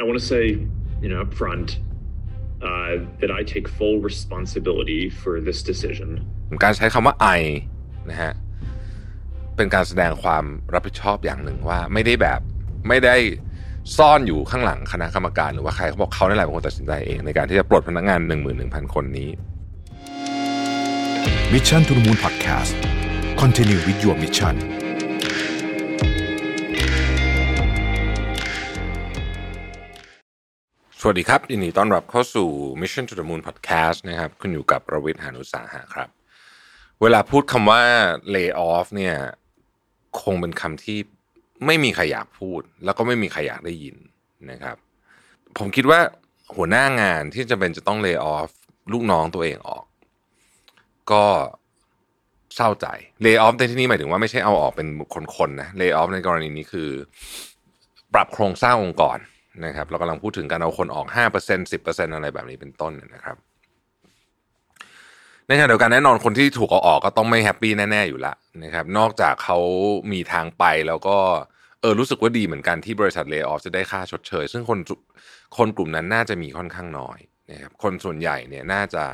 I want to say, you know, up front, uh, that I take full responsibility for this decision. การใช้คำว่า I นะฮะ เป็นการแสดงความรับผิดชอบอย่างหนึ่งว่าไม่ได้แบบไม่ได้ซ่อนอยู่ข้างหลังคณะกรรมการ หรือว่าใครเขาบอกเขาในแหละเป็นคนตัดสินใจเองในการที่จะปลดพนักงาน 11,000 คนนี้ Mission to the Moon Podcast Continue with your mission สวัสดีครับยินดีต้อนรับเข้าสู่ Mission to the Moon Podcast นะครับคุณอยู่กับประวิทย์หานุสาหะครับ เวลาพูดคำว่า lay off เนี่ยคงเป็นคำที่ไม่มีใครอยากพูด แล้วก็ไม่มีใครอยากได้ยินนะครับ ผมคิดว่าหัวหน้างานที่จะเป็นจะต้อง lay off ลูกน้องตัวเองออก ก็เศร้าใจ lay off ในที่นี้หมายถึงว่าไม่ใช่เอาออกเป็นคนๆนะ lay off ในกรณีนี้คือ ปรับโครงสร้างองค์กร นะครับเรากำลังพูดถึงการเอาคนออก 5% 10%อะไรแบบนี้เป็นต้นนะครับในขณะเดียวกันแน่นอนคนที่ถูกเอาออกก็ต้องไม่แฮปปี้แน่ๆอยู่ละนะครับนอกจากเขามีทางไปแล้วก็เออรู้สึกว่าดีเหมือนกันที่บริษัทเล y o อ f จะได้ค่าชดเชย ซึ่งคนคนกลุ่มนั้นน่าจะมีค่อนข้างน้อยนะครับคนส่วนใหญ่เนี่ยน่าจะ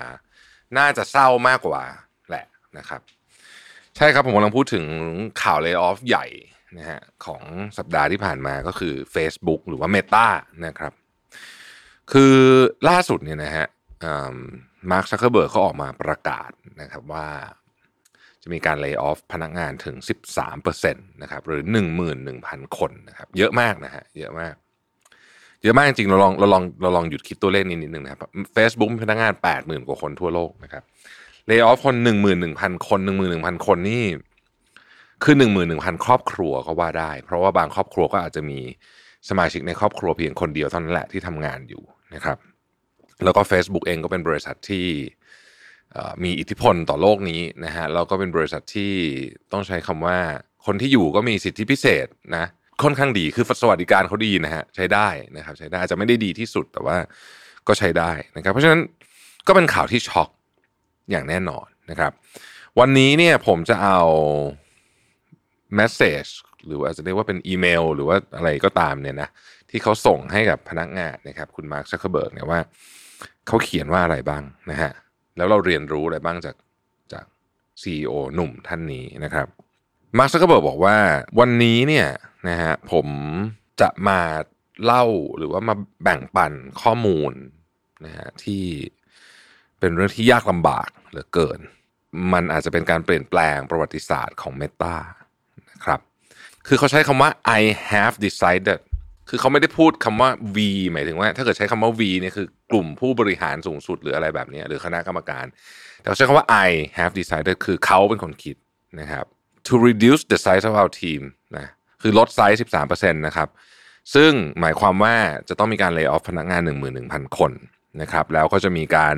น่าจะเศร้ามากกว่าแหละนะครับ ใช่ครับผมกำลังพูดถึงข่าวเล y o อ f ใหญ่ นะฮะของสัปดาห์ที่ผ่านมาก็คือ Facebook หรือว่า Meta นะครับ คือล่าสุดเนี่ยนะฮะมาร์คซักเคอร์เบิร์กเขาออกมาประกาศนะครับว่าจะมีการ lay off พนักงานถึง 13%นะครับหรือ 11,000 คนนะครับเยอะมากนะฮะเยอะมาก เยอะมากจริงเราลองเราลองเราลองหยุดคิดตัวเลขนิดนิดนึงนะครับ Facebook มีพนักงาน 80,000 กว่าคนทั่วโลกนะครับเลิกออฟคน 11,000 คน 11,000 คนนี่ คือหนึ่งหมื่นหนึ่งพันครอบครัวก็ว่าได้ เพราะว่าบางครอบครัวก็อาจจะมีสมาชิกในครอบครัวเพียงคนเดียวเท่านั้นแหละที่ทำงานอยู่นะครับ แล้วก็ Facebook เองก็เป็นบริษัทที่มีอิทธิพลต่อโลกนี้นะฮะแล้วก็เป็นบริษัทที่ต้องใช้คำว่า คนที่อยู่ก็มีสิทธิพิเศษนะค่อนข้างดีคือสวัสดิการเขาดีนะฮะใช้ได้นะครับใช้ได้จะไม่ได้ดีที่สุดแต่ว่าก็ใช้ได้นะครับ เพราะฉะนั้นก็เป็นข่าวที่ช็อกอย่างแน่นอนนะครับ วันนี้เนี่ยผมจะเอา message หรือว่าจะเรียกว่าเป็นอีเมล หรือว่าอะไรก็ตามเนี่ยนะที่เขาส่งให้กับพนักงานนะครับ คุณมาร์คซักเคอร์เบิร์กเนี่ยว่าเขาเขียนว่าอะไรบ้างนะฮะแล้วเราเรียนรู้อะไรบ้างจากจาก CEO หนุ่มท่านนี้นะครับมาร์คซักเคอร์เบิร์กบอกว่าวันนี้เนี่ยนะฮะผมจะมาเล่าหรือว่ามาแบ่งปันข้อมูลนะฮะที่เป็นเรื่องที่ยากลำบากเหลือเกิน มันอาจจะเป็นการเปลี่ยนแปลงประวัติศาสตร์ของเมตา ครับ คือเขาใช้คำว่า I have decided คือเขาไม่ได้พูดคำว่า V หมายถึงว่า ถ้าเกิดใช้คำว่า V เนี่ยคือกลุ่มผู้บริหารสูงสุดหรืออะไรแบบนี้หรือคณะกรรมการ แต่เขาใช้คำว่า I have decided คือเขาเป็นคนคิดนะครับ to reduce the size of our team นะคือลดไซส์ 13%นะครับ ซึ่งหมายความว่าจะต้องมีการเลิกออฟพนักงาน 11,000 คนนะครับแล้วก็จะมีการ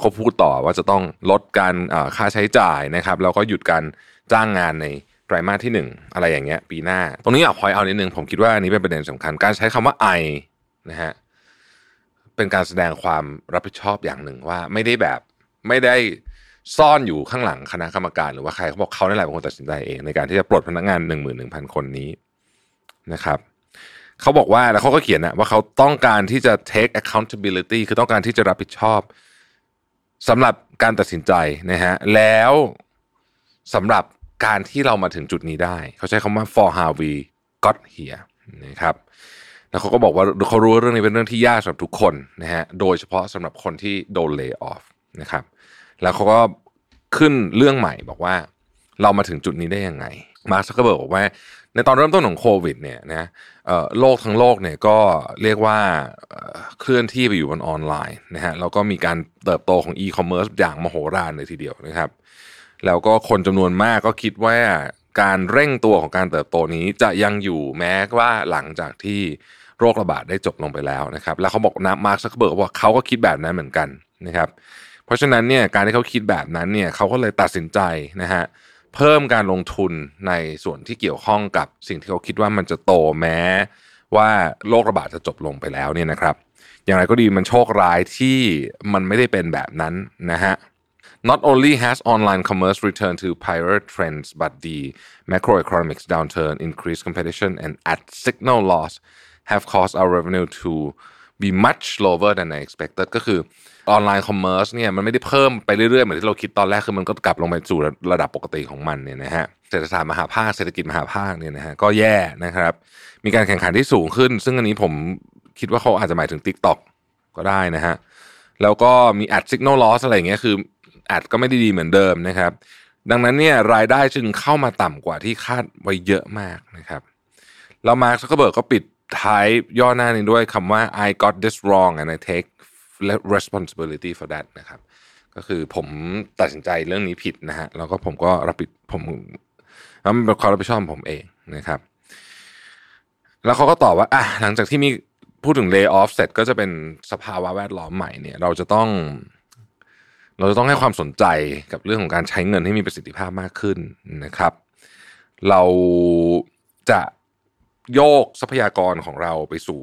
เขาพูดต่อว่าจะต้องลดการค่าใช้จ่ายนะครับแล้วก็หยุดการจ้างงานใน ไตรมาสที่ 1 อะไรอย่างเงี้ยปีหน้า ตรงนี้อยากพอยเอานิดนึงผมคิดว่าอันนี้เป็นประเด็นสำคัญการใช้คำว่า I นะฮะเป็นการแสดงความรับผิดชอบอย่างหนึ่งว่าไม่ได้แบบไม่ได้ซ่อนอยู่ข้างหลังคณะกรรมการหรือว่าใครเขาบอกเขาในหละเป็นคนตัดสินใจเอง ในการที่จะปลดพนักงาน1 1 0 0 0คนนี้นะครับเขาบอกว่าแล้วเขาก็เขียนนะว่าเขาต้องการที่จะ take accountability คือต้องการที่จะรับผิดชอบสำหรับการตัดสินใจนะฮะแล้วสำหรับ การที่เรามาถึงจุดนี้ได้ เขาใช้คำว่า for how we got here นะครับแล้วเขาก็บอกว่าเขารู้เรื่องนี้เป็นเรื่องที่ยากสำหรับทุกคนนะฮะโดยเฉพาะสำหรับคนที่โดน lay off นะครับแล้วเขาก็ขึ้นเรื่องใหม่บอกว่าเรามาถึงจุดนี้ได้ยังไง มาร์คซักเคอร์เบิร์กบอกว่า ในตอนเริ่มต้นของโควิดเนี่ยนะโลกทั้งโลกเนี่ยก็เรียกว่าเคลื่อนที่ไปอยู่บนออนไลน์นะฮะแล้วก็มีการเติบโตของอีคอมเมิร์ซอย่างมโหฬารเลยทีเดียวนะครับ แล้วก็คนจำนวนมากก็คิดว่าการเร่งตัวของการเติบโตนี้จะยังอยู่แม้ว่าหลังจากที่โรคระบาดได้จบลงไปแล้วนะครับ แล้วเขาบอกนะมาร์คซักเบิร์กว่าเขาก็คิดแบบนั้นเหมือนกันนะครับ เพราะฉะนั้นเนี่ยการที่เขาคิดแบบนั้นเนี่ยเขาก็เลยตัดสินใจนะฮะเพิ่มการลงทุนในส่วนที่เกี่ยวข้องกับสิ่งที่เขาคิดว่ามันจะโตแม้ ว่าโรคระบาดจะจบลงไปแล้วเนี่ยนะครับ อย่างไรก็ดีมันโชคร้ายที่มันไม่ได้เป็นแบบนั้นนะฮะ Not only has online commerce returned to prior trends, but the macroeconomic downturn, increased competition, and ad signal loss have caused our revenue to be much lower than I expected ก็คือออนไลน์คอมเมอร์สเนี่ยมันไม่ได้เพิ่มไปเรื่อยๆ เหมือนที่เราคิดตอนแรกคือมันก็กลับลงไปสู่ระดับปกติของมันเนี่ยนะฮะเศรษฐศาสตร์มหาภาคเศรษฐกิจมหาภาคเนี่ยนะฮะก็แย่นะครับ มีการแข่งขันที่สูงขึ้น ซึ่งอันนี้ผมคิดว่าเขาอาจจะหมายถึง TikTok ก็ได้นะฮะแล้วก็มี ad signal loss อะไรอย่างเงี้ยคือ ad ก็ไม่ได้ดีเหมือนเดิมนะครับ ดังนั้นเนี่ยรายได้จึงเข้ามาต่ำกว่าที่คาดไว้เยอะมากนะครับแล้วมาร์คซักเบิร์กก็ปิดท้ายย่อหน้านี้ด้วยคำว่า I got this wrong and I take responsibility for that นะครับ ก็คือผมตัดสินใจเรื่องนี้ผิดนะฮะแล้วก็ผมก็รับผิดผมแล้วมันเป็นความรับผิดชอบของผมเองนะครับ แล้วเขาก็ตอบว่าอะหลังจากที่มีพูดถึง lay off เสร็จก็จะเป็นสภาวะแวดล้อมใหม่เนี่ย เราจะต้อง เราจะต้องให้ความสนใจกับเรื่องของการใช้เงินให้มีประสิทธิภาพมากขึ้นนะครับ เราจะโยกทรัพยากรของเราไปสู่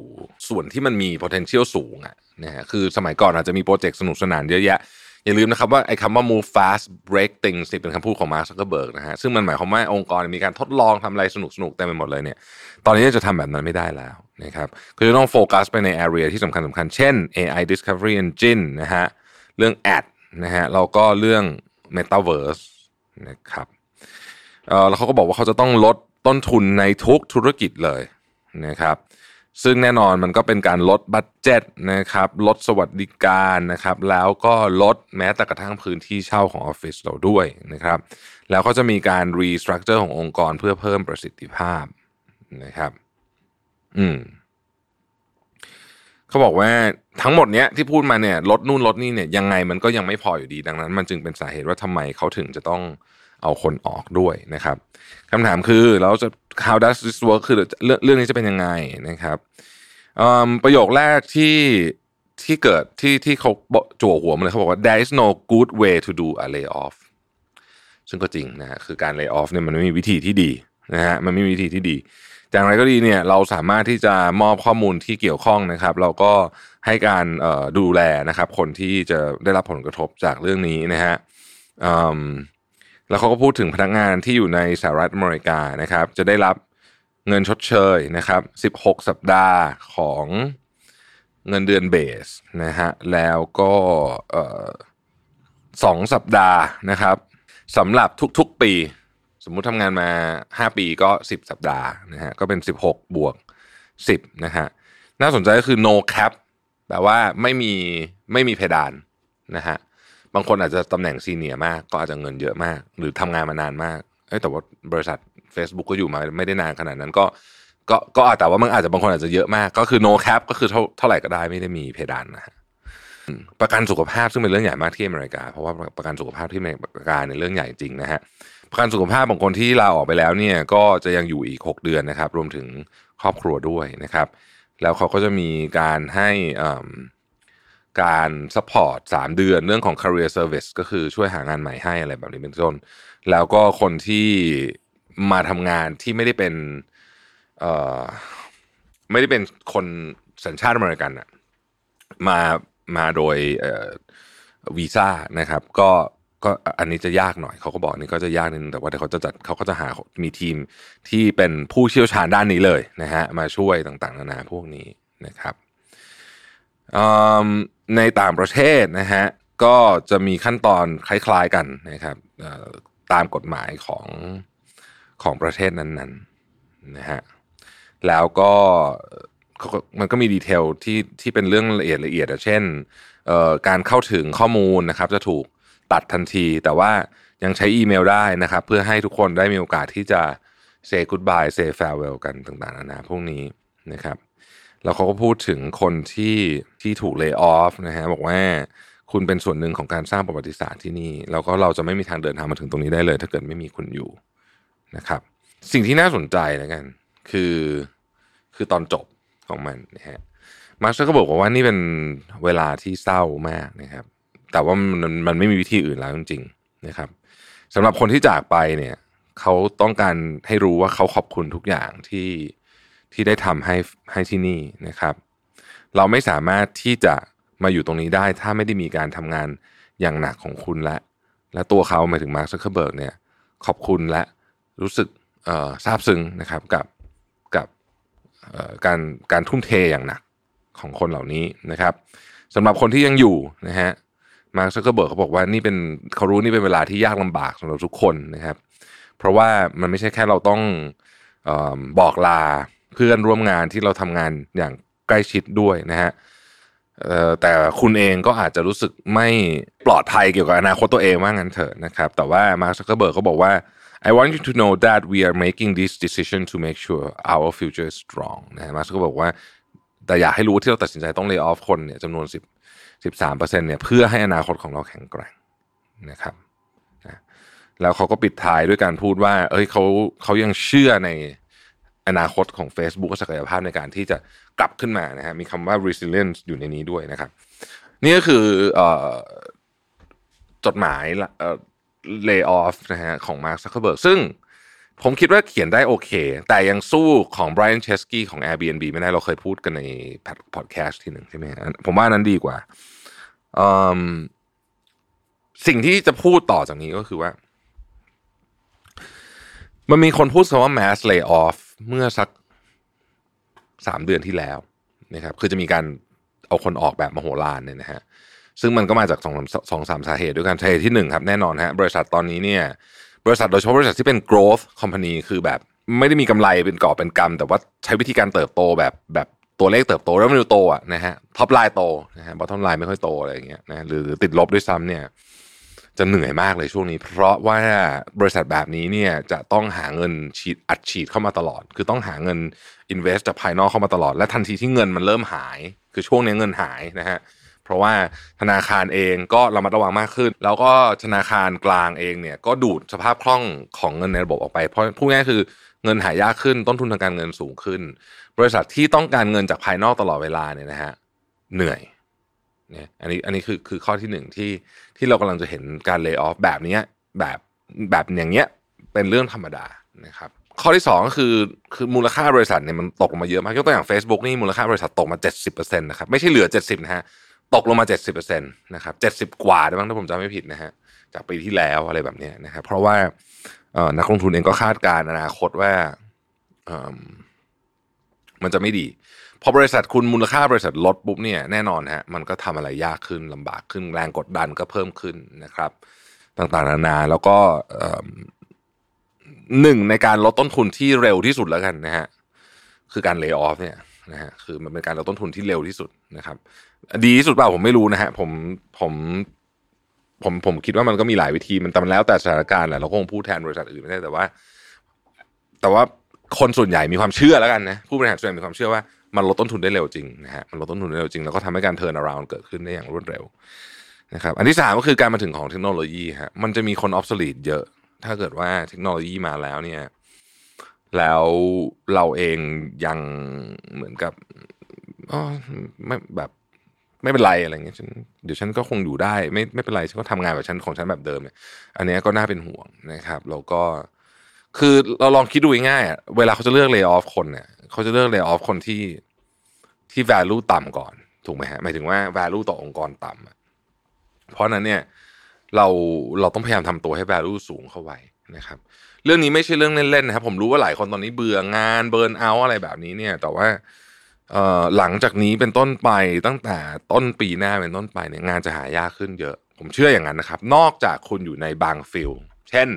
ส่วนที่มันมี potential สูงอะนะฮะคือสมัยก่อนอาจจะมีโปรเจกต์สนุกสนานเยอะแยะ อย่าลืมนะครับว่าไอ้คำว่า move fast break things นี่เป็นคำพูดของมาร์คซักเคอร์เบิร์กนะฮะซึ่งมันหมายความว่าองค์กรมีการทดลองทำอะไรสนุกสนุกเต็มไปหมดเลยเนี่ยตอนนี้จะทำแบบนั้นไม่ได้แล้วนะครับก็จะต้องโฟกัสไปใน area ที่สำคัญสำคัญเช่น AI discovery engine นะฮะเรื่อง ad นะฮะแล้วก็เรื่อง metaverse นะครับเออแล้วเขาก็บอกว่าเขาจะต้องลดต้นทุนในทุกธุรกิจเลยนะครับซึ่งแน่นอนมันก็เป็นการลดบัตเจ็ตนะครับลดสวัสดิการนะครับ แล้วก็ลดแม้แต่กระทั่งพื้นที่เช่าของออฟฟิศเราด้วยนะครับ แล้วก็จะมีการรีสตรัคเจอร์ขององค์กรเพื่อเพิ่มประสิทธิภาพนะครับ อืม เขาบอกว่าทั้งหมดเนี้ยที่พูดมาเนี่ยลดนู่นลดนี่เนี่ยยังไงมันก็ยังไม่พออยู่ดีดังนั้น มันจึงเป็นสาเหตุว่าทำไมเขาถึงจะต้องเอาคนออกด้วยนะครับคำถามคือเราจะ how does this work คือเรื่องเรื่องนี้จะเป็นยังไงนะครับประโยคแรกที่ที่เกิดที่ที่เขาจั่วหัวมาเลยเขาบอกว่า there is no good way to do a layoff ซึ่งก็จริงนะฮะคือการ lay off เนี่ยมันไม่มีวิธีที่ดี นะฮะมันไม่มีวิธีที่ดีอย่างไรก็ดีเนี่ยเราสามารถที่จะมอบข้อมูลที่เกี่ยวข้องนะครับ เราก็ให้การดูแลนะครับ คนที่จะได้รับผลกระทบจากเรื่องนี้นะฮะแล้วเขาก็พูดถึงพนักงานที่อยู่ในสหรัฐอเมริกานะครับ จะได้รับเงินชดเชยนะครับ 16 สัปดาห์ของเงินเดือนเบสนะฮะแล้วก็สองสัปดาห์นะครับสำหรับทุกๆปี สมมุติทำงานมา 5 ปีก็ 10 สัปดาห์นะฮะก็เป็น 16 บวก 10นะฮะน่าสนใจก็คือ no cap แปลว่าไม่มีไม่มีเพดานนะฮะบางคนอาจจะตำแหน่งซีเนียมากก็อาจจะเงินเยอะมาก หรือทำงานมานานมากเอ้แต่ว่าบริษัท Facebook ก็อยู่มาไม่ได้นานขนาดนั้นก็ก็ก็แต่ว่ามันอาจจะบางคนอาจจะเยอะมาก ก็คือ no cap ก็คือเท่าเท่าไหร่ก็ได้ไม่ได้มีเพดานนะฮะ ประกันสุขภาพซึ่งเป็นเรื่องใหญ่มากที่อเมริกา เพราะว่าประกันสุขภาพที่อเมริกาเนี่ยเรื่องใหญ่จริงนะฮะประกันสุขภาพของคนที่ลาออกไปแล้วเนี่ยก็จะยังอยู่อีก 6 เดือนนะครับ รวมถึงครอบครัวด้วยนะครับ แล้วเขาก็จะมีการให้การ support สามเดือนเรื่องของ career service ก็คือช่วยหางานใหม่ให้อะไรแบบนี้เป็นต้น แล้วก็คนที่มาทำงานที่ไม่ได้เป็นไม่ได้เป็นคนสัญชาติอเมริกันอะมา มาโดยวีซ่านะครับ ก็ก็อันนี้จะยากหน่อยเขาก็บอกนี่ก็จะยากนิดนึงแต่ว่าเขาจะจัดเขาก็จะหามีทีมที่เป็นผู้เชี่ยวชาญด้านนี้เลยนะฮะมาช่วยต่างๆ นานาพวกนี้นะครับในต่างประเทศนะฮะก็จะมีขั้นตอนคล้าย ๆกันนะครับตามกฎหมายของของประเทศนั้นๆนะฮะแล้วก็ มันก็มีดีเทลที่ที่เป็นเรื่องละเอียดละเอียดเช่นการเข้าถึงข้อมูลนะครับจะถูกตัดทันที แต่ว่ายังใช้อีเมลได้นะครับ เพื่อให้ทุกคนได้มีโอกาสที่จะ say goodbye say farewell กันต่างๆนานาพวกนี้นะครับ แล้วเขาก็พูดถึงคนที่ที่ถูกเลิกออฟนะฮะบอกว่าคุณเป็นส่วนหนึ่งของการสร้างประวัติศาสตร์ที่นี่ แล้วก็เราจะไม่มีทางเดินทางมาถึงตรงนี้ได้เลย ถ้าเกิดไม่มีคุณอยู่นะครับ สิ่งที่น่าสนใจนะกัน คือคือตอนจบ ของมันนะฮะมาร์ชก็บอกว่านี่เป็นเวลาที่เศร้ามากนะครับ แต่ว่ามันมันไม่มีวิธีอื่นแล้วจริงๆนะครับสำหรับคนที่จากไปเนี่ยเขาต้องการให้รู้ว่าเขาขอบคุณทุกอย่างที่ที่ได้ทำให้ให้ที่นี่นะครับ เราไม่สามารถที่จะมาอยู่ตรงนี้ได้ ถ้าไม่ได้มีการทำงานอย่างหนักของคุณและ และตัวเขาหมายถึงมาร์คซักเคอร์เบิร์กเนี่ยขอบคุณและรู้สึกซาบซึ้งนะครับกับ การการทุ่มเทอย่างหนักของคนเหล่านี้นะครับสำหรับคนที่ยังอยู่นะฮะมาร์คซักเคอร์เบิร์กเขาบอกว่านี่เป็นเขารู้นี่เป็นเวลาที่ยากลำบากสำหรับทุกคนนะครับ เพราะว่ามันไม่ใช่แค่เราต้องออบอกลาเพื่อนร่วมงานที่เราทำงานอย่างใกล้ชิดด้วยนะฮะแต่คุณเองก็อาจจะรู้สึกไม่ปลอดภัยเกี่ยวกับอนาคตตัวเองว่างั้นเถอะนะครับ แต่ว่ามาร์คซักเคอร์เบิร์กเขาบอกว่า I want you to know that we are making this decision to make sure our future is strong นะมาร์คก็บอกว่า แต่อยากให้รู้ที่เราตัดสินใจต้อง lay off คนเนี่ยจำนวน10 13เปอร์เนี่ยเพื่อให้อนาคตของเราแข็งแกร่งนะครับนะแล้วเขาก็ปิดท้ายด้วยการพูดว่า เอ้ยเขาเขายังเชื่อในอนาคตของ Facebook ศักยภาพในการที่จะกลับขึ้นมานะฮะมีคำว่า resilience อยู่ในนี้ด้วยนะครับ นี่ก็คือเอ่อจดหมาย เละเอ่อ lay off นะฮะของ Mark Zuckerberg ซึ่งผมคิดว่าเขียนได้โอเค แต่ยังสู้ของ Brian Chesky ของ Airbnb ไม่ได้เราเคยพูดกันในพอดแคสต์ที่หนึ่งใช่ไหมผมว่านั้นดีกว่า สิ่งที่จะพูดต่อจากนี้ก็คือว่า มันมีคนพูดคำว่า mass layoff เมื่อสักสามเดือนที่แล้วนะครับคือจะมีการเอาคนออกแบบมโหฬารเนี่ยนะฮะ ซึ่งมันก็มาจากสองสองสามสาเหตุด้วยกันสาเหตุที่หนึ่งครับแน่นอนฮะบริษัทตอนนี้เนี่ยบริษัทโดยเฉพาะบริษัทที่เป็น growth company คือแบบไม่ได้มีกำไรเป็นก่อเป็นกำแต่ว่าใช้วิธีการเติบโตแบบแบบตัวเลขเติบโตแล้วมันโตอะนะฮะ top line โตนะฮะ bottom line ไม่ค่อยโตอะไรอย่างเงี้ยนะหรือติดลบด้วยซ้ำเนี่ยจะเหนื่อยมากเลยช่วงนี้ เพราะว่าบริษัทแบบนี้เนี่ยจะต้องหาเงินฉีดอัดฉีดเข้ามาตลอด คือต้องหาเงิน invest จากภายนอกเข้ามาตลอด และทันทีที่เงินมันเริ่มหาย คือช่วงนี้เงินหายนะฮะ เพราะว่าธนาคารเองก็ระมัดระวังมากขึ้น แล้วก็ธนาคารกลางเองเนี่ยก็ดูดสภาพคล่องของเงินในระบบออกไป เพราะพูดง่ายคือเงินหายากขึ้นต้นทุนทางการเงินสูงขึ้น บริษัทที่ต้องการเงินจากภายนอกตลอดเวลาเนี่ยนะฮะเหนื่อยเนี่ยอันนี้อันนี้คือคือข้อที่หนึ่งที่ที่เรากำลังจะเห็นการเลิกออฟแบบนี้แบบแบบอย่างเงี้ยเป็นเรื่องธรรมดานะครับข้อที่สองก็คือคือมูลค่าบริษัทเนี่ยมันตกมาเยอะมากยกตัวอย่าง Facebook นี่มูลค่าบริษัทตกมา 70%นะครับไม่ใช่เหลือ 70นะฮะ ตกลงมา 70%นะครับ70 กว่าได้บ้างถ้าผมจำไม่ผิดนะฮะจากปีที่แล้วอะไรแบบนี้นะครับเพราะว่านักลงทุนเองก็คาดการณ์อนาคตว่ามันจะไม่ดี พอบริษัทคุณมูลค่าบริษัทลดปุ๊บเนี่ยแน่นอนฮะมันก็ทำอะไรยากขึ้นลำบากขึ้นแรงกดดันก็เพิ่มขึ้นนะครับ ต่างๆนานาแล้วก็หนึ่งในการลดต้นทุนที่เร็วที่สุดแล้วกันนะฮะคือการเลิกออฟเนี่ย นะฮะคือมันเป็นการลดต้นทุนที่เร็วที่สุดนะครับ ดีที่สุดเปล่าผมไม่รู้นะฮะผมผมผมผมคิดว่ามันก็มีหลายวิธีมันแต่มันแล้วแต่สถานการณ์แหละเราคงพูดแทนบริษัทอื่นไม่ได้แต่ว่า แต่ว่าคนส่วนใหญ่มีความเชื่อแล้วกันนะผู้บริหารส่วนใหญ่มีความเชื่อว่ามันลดต้นทุนได้เร็วจริงนะฮะมันลดต้นทุนได้เร็วจริงแล้วก็ทำให้การเทิร์น around เกิดขึ้นได้อย่างรวดเร็วนะครับอันที่สามก็คือการมาถึงของเทคโนโลยีฮะมันจะมีคนออฟสลีดเยอะ ถ้าเกิดว่าเทคโนโลยีมาแล้วเนี่ย แล้วเราเองยังเหมือนกับอ๋อไม่แบบไม่เป็นไรอะไรเงี้ยฉันเดี๋ยวฉันก็คงอยู่ได้ ไม่ไม่เป็นไรฉันก็ทำงานแบบฉันของฉันแบบเดิมเนี่ยอันนี้ก็น่าเป็นห่วงนะครับแล้วก็คือเราลองคิดดูง่ายๆอะเวลาเขาจะเลือกเลิกออฟคนเนี่ยเขาจะเลือกเลิกออฟคนที่ที่ value ต่ำก่อน ถูกไหมฮะหมายถึงว่า value ต่อองค์กรต่ำเพราะฉะนั้นเนี่ยเราเราต้องพยายามทำตัวให้ value สูงเข้าไว้นะครับ เรื่องนี้ไม่ใช่เรื่องเล่นๆนะครับผมรู้ว่าหลายคนตอนนี้เบื่องานเบิร์นเอาอะไรแบบนี้เนี่ย แต่ว่าหลังจากนี้เป็นต้นไปตั้งแต่ต้นปีหน้าเป็นต้นไปเนี่ยงานจะหายากขึ้นเยอะ ผมเชื่ออย่างนั้นนะครับ นอกจากคุณอยู่ในบางฟิลเช่น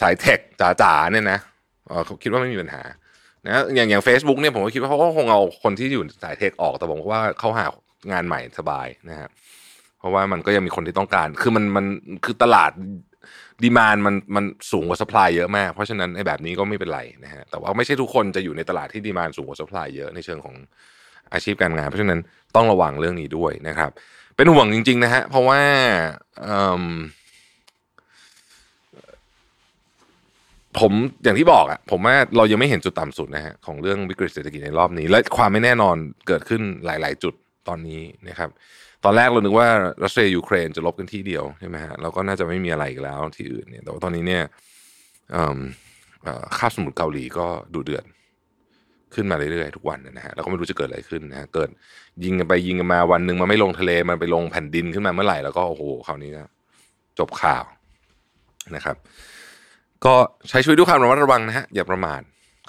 สายเทคจ๋าๆเนี่ยนะเขาคิดว่าไม่มีปัญหานะอย่างอย่าง Facebook เนี่ยผมก็คิดว่าเขาคงเอาคนที่อยู่สายเทคออกแต่ผมว่าเขาหางานใหม่สบายนะฮะเพราะว่ามันก็ยังมีคนที่ต้องการ คือมันมันคือตลาด ดีมานมันมันสูงกว่าสป라이เยอะมาก เพราะฉะนั้นไอ้แบบนี้ก็ไม่เป็นไรนะฮะแต่ว่าไม่ใช่ทุกคนจะอยู่ในตลาดที่ดีมานสูงกว่าสป라이เยอะในเชิงของอาชีพการงาน เพราะฉะนั้นต้องระวังเรื่องนี้ด้วยนะครับ เป็นห่วงจริง ๆ นะฮะเพราะว่าเอิ่ม ผมอย่างที่บอกอะผมว่าเรายังไม่เห็นจุดต่ำสุดนะฮะของเรื่องวิกฤตเศรษฐกิจในรอบนี้ และความไม่แน่นอนเกิดขึ้นหลาย ๆ จุดตอนนี้นะครับ ตอนแรกเรานึกว่ารัสเซียยูเครนจะลบกันที่เดียวใช่ไหมฮะเราก็น่าจะไม่มีอะไรอีกแล้วที่อื่นเนี่ยแต่ว่าตอนนี้เนี่ยเอิ่มเอ่อคาบสมุทรเกาหลีก็ดูเดือดขึ้นมาเรื่อยๆทุกวันนะฮะเราก็ไม่รู้จะเกิดอะไรขึ้นนะฮะเกิดยิงกันไปยิงกันมาวันหนึ่งมันไม่ลงทะเลมันไปลงแผ่นดินขึ้นมาเมื่อไหร่แล้วก็โอ้โหคราวนี้ก็จบข่าวนะครับ ก็ใช้ชีวิตด้วยความระมัดระวังนะฮะอย่าประมาท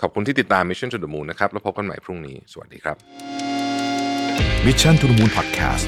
ขอบคุณที่ติดตาม Mission to the Moon นะครับ แล้วพบกันใหม่พรุ่งนี้ สวัสดีครับ Mission to the Moon Podcast